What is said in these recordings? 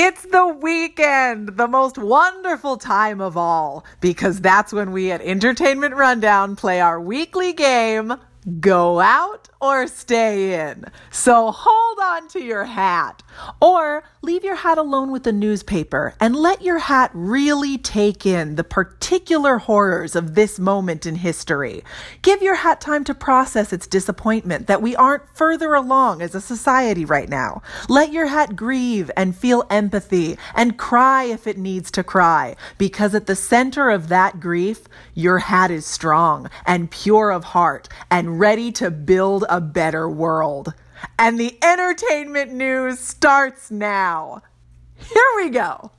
It's the weekend, the most wonderful time of all, because that's when we at Entertainment Rundown play our weekly game, Go Out or Stay In. So hold on to your hat, or leave your hat alone with the newspaper and let your hat really take in the particular horrors of this moment in history. Give your hat time to process its disappointment that we aren't further along as a society right now. Let your hat grieve and feel empathy and cry if it needs to cry, because at the center of that grief, your hat is strong and pure of heart and ready to build a better world. And the entertainment news starts now. Here we go.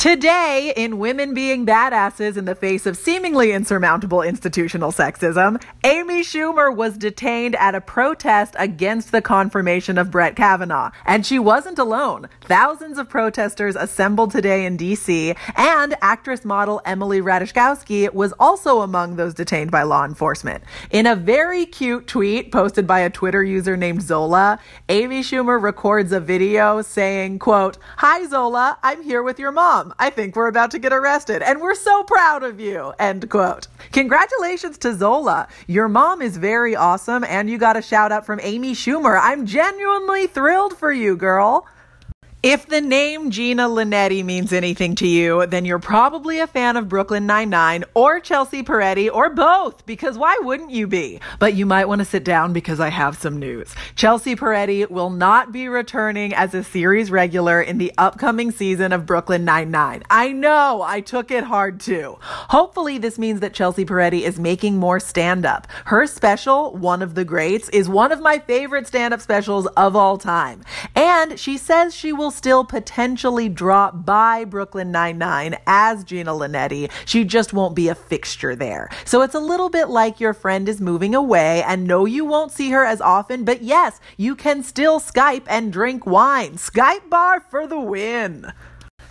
Today, in Women Being Badasses in the Face of Seemingly Insurmountable Institutional Sexism, Amy Schumer was detained at a protest against the confirmation of Brett Kavanaugh. And she wasn't alone. Thousands of protesters assembled today in D.C., and actress model Emily Ratajkowski was also among those detained by law enforcement. In a very cute tweet posted by a Twitter user named Zola, Amy Schumer records a video saying, quote, Hi Zola, I'm here with your mom. I think we're about to get arrested and we're so proud of you. End quote. Congratulations to Zola. Your mom is very awesome and you got a shout out from Amy Schumer. I'm genuinely thrilled for you, girl. If the name Gina Linetti means anything to you, then you're probably a fan of Brooklyn Nine-Nine or Chelsea Peretti or both, because why wouldn't you be? But you might want to sit down because I have some news. Chelsea Peretti will not be returning as a series regular in the upcoming season of Brooklyn Nine-Nine. I know, I took it hard too. Hopefully this means that Chelsea Peretti is making more stand-up. Her special, One of the Greats, is one of my favorite stand-up specials of all time. And she says she will still potentially drop by Brooklyn Nine-Nine as Gina Linetti. She just won't be a fixture there. So it's a little bit like your friend is moving away and no, you won't see her as often, but yes, you can still Skype and drink wine. Skype bar for the win.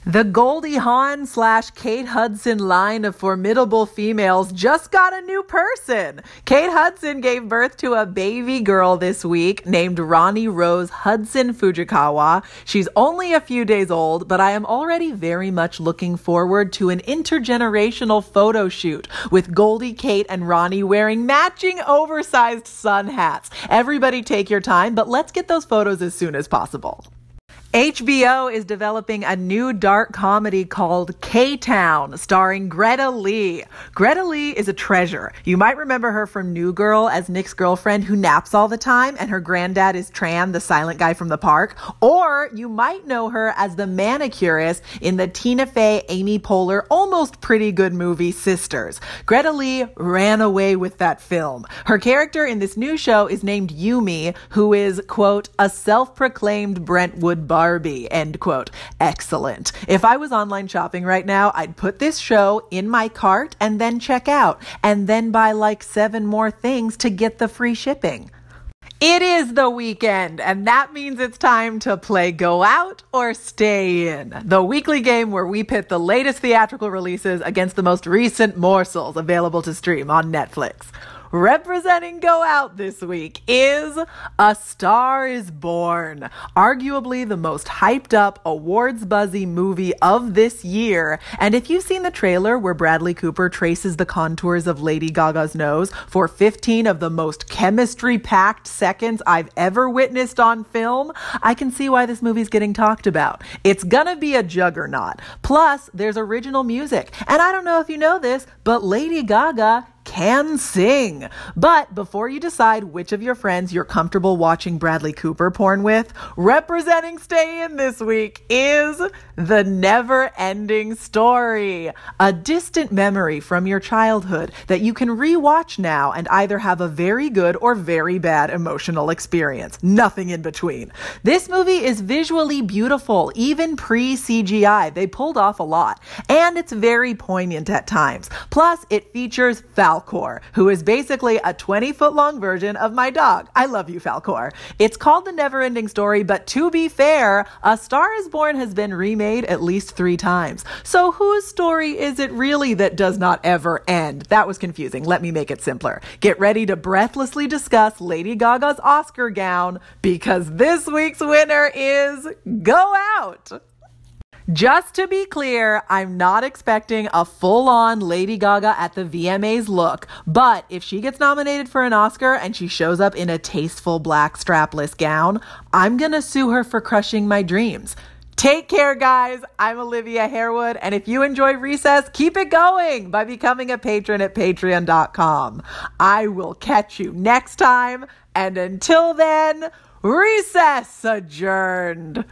The Goldie Hawn slash Kate Hudson line of formidable females just got a new person. Kate Hudson gave birth to a baby girl this week named Rani Rose Hudson Fujikawa. She's only a few days old, but I am already very much looking forward to an intergenerational photo shoot with Goldie, Kate, and Rani wearing matching oversized sun hats. Everybody take your time, but let's get those photos as soon as possible. HBO is developing a new dark comedy called K Town, starring Greta Lee. Greta Lee is a treasure. You might remember her from New Girl as Nick's girlfriend who naps all the time, and her granddad is Tran, the silent guy from the park. Or you might know her as the manicurist in the Tina Fey, Amy Poehler, almost pretty good movie Sisters. Greta Lee ran away with that film. Her character in this new show is named Yumi, who is, quote, a self proclaimed Brentwood Barbie, end quote. Excellent. If I was online shopping right now, I'd put this show in my cart and then check out, and then buy like seven more things to get the free shipping. It is the weekend, and that means it's time to play Go Out or Stay In, the weekly game where we pit the latest theatrical releases against the most recent morsels available to stream on Netflix. Representing Go Out this week is A Star is Born, arguably the most hyped up, awards buzzy movie of this year. And if you've seen the trailer where Bradley Cooper traces the contours of Lady Gaga's nose for 15 of the most chemistry packed seconds I've ever witnessed on film, I can see why this movie's getting talked about. It's gonna be a juggernaut. Plus, there's original music. And I don't know if you know this, but Lady Gaga can sing. But before you decide which of your friends you're comfortable watching Bradley Cooper porn with, representing Stay In this week is The Never Ending Story, a distant memory from your childhood that you can rewatch now and either have a very good or very bad emotional experience. Nothing in between. This movie is visually beautiful, even pre CGI. They pulled off a lot. And it's very poignant at times. Plus, it features Falcon. Falkor, who is basically a 20 foot long version of my dog. I love you, Falkor. It's called The Never Ending Story, but to be fair, A Star is Born has been remade at least three times. So whose story is it really that does not ever end? That was confusing. Let me make it simpler. Get ready to breathlessly discuss Lady Gaga's Oscar gown because this week's winner is Go Out. Just to be clear, I'm not expecting a full on Lady Gaga at the VMAs look, but if she gets nominated for an Oscar and she shows up in a tasteful black strapless gown, I'm gonna sue her for crushing my dreams. Take care, guys. I'm Olivia Harewood, and if you enjoy Recess, keep it going by becoming a patron at patreon.com. I will catch you next time, and until then, Recess adjourned.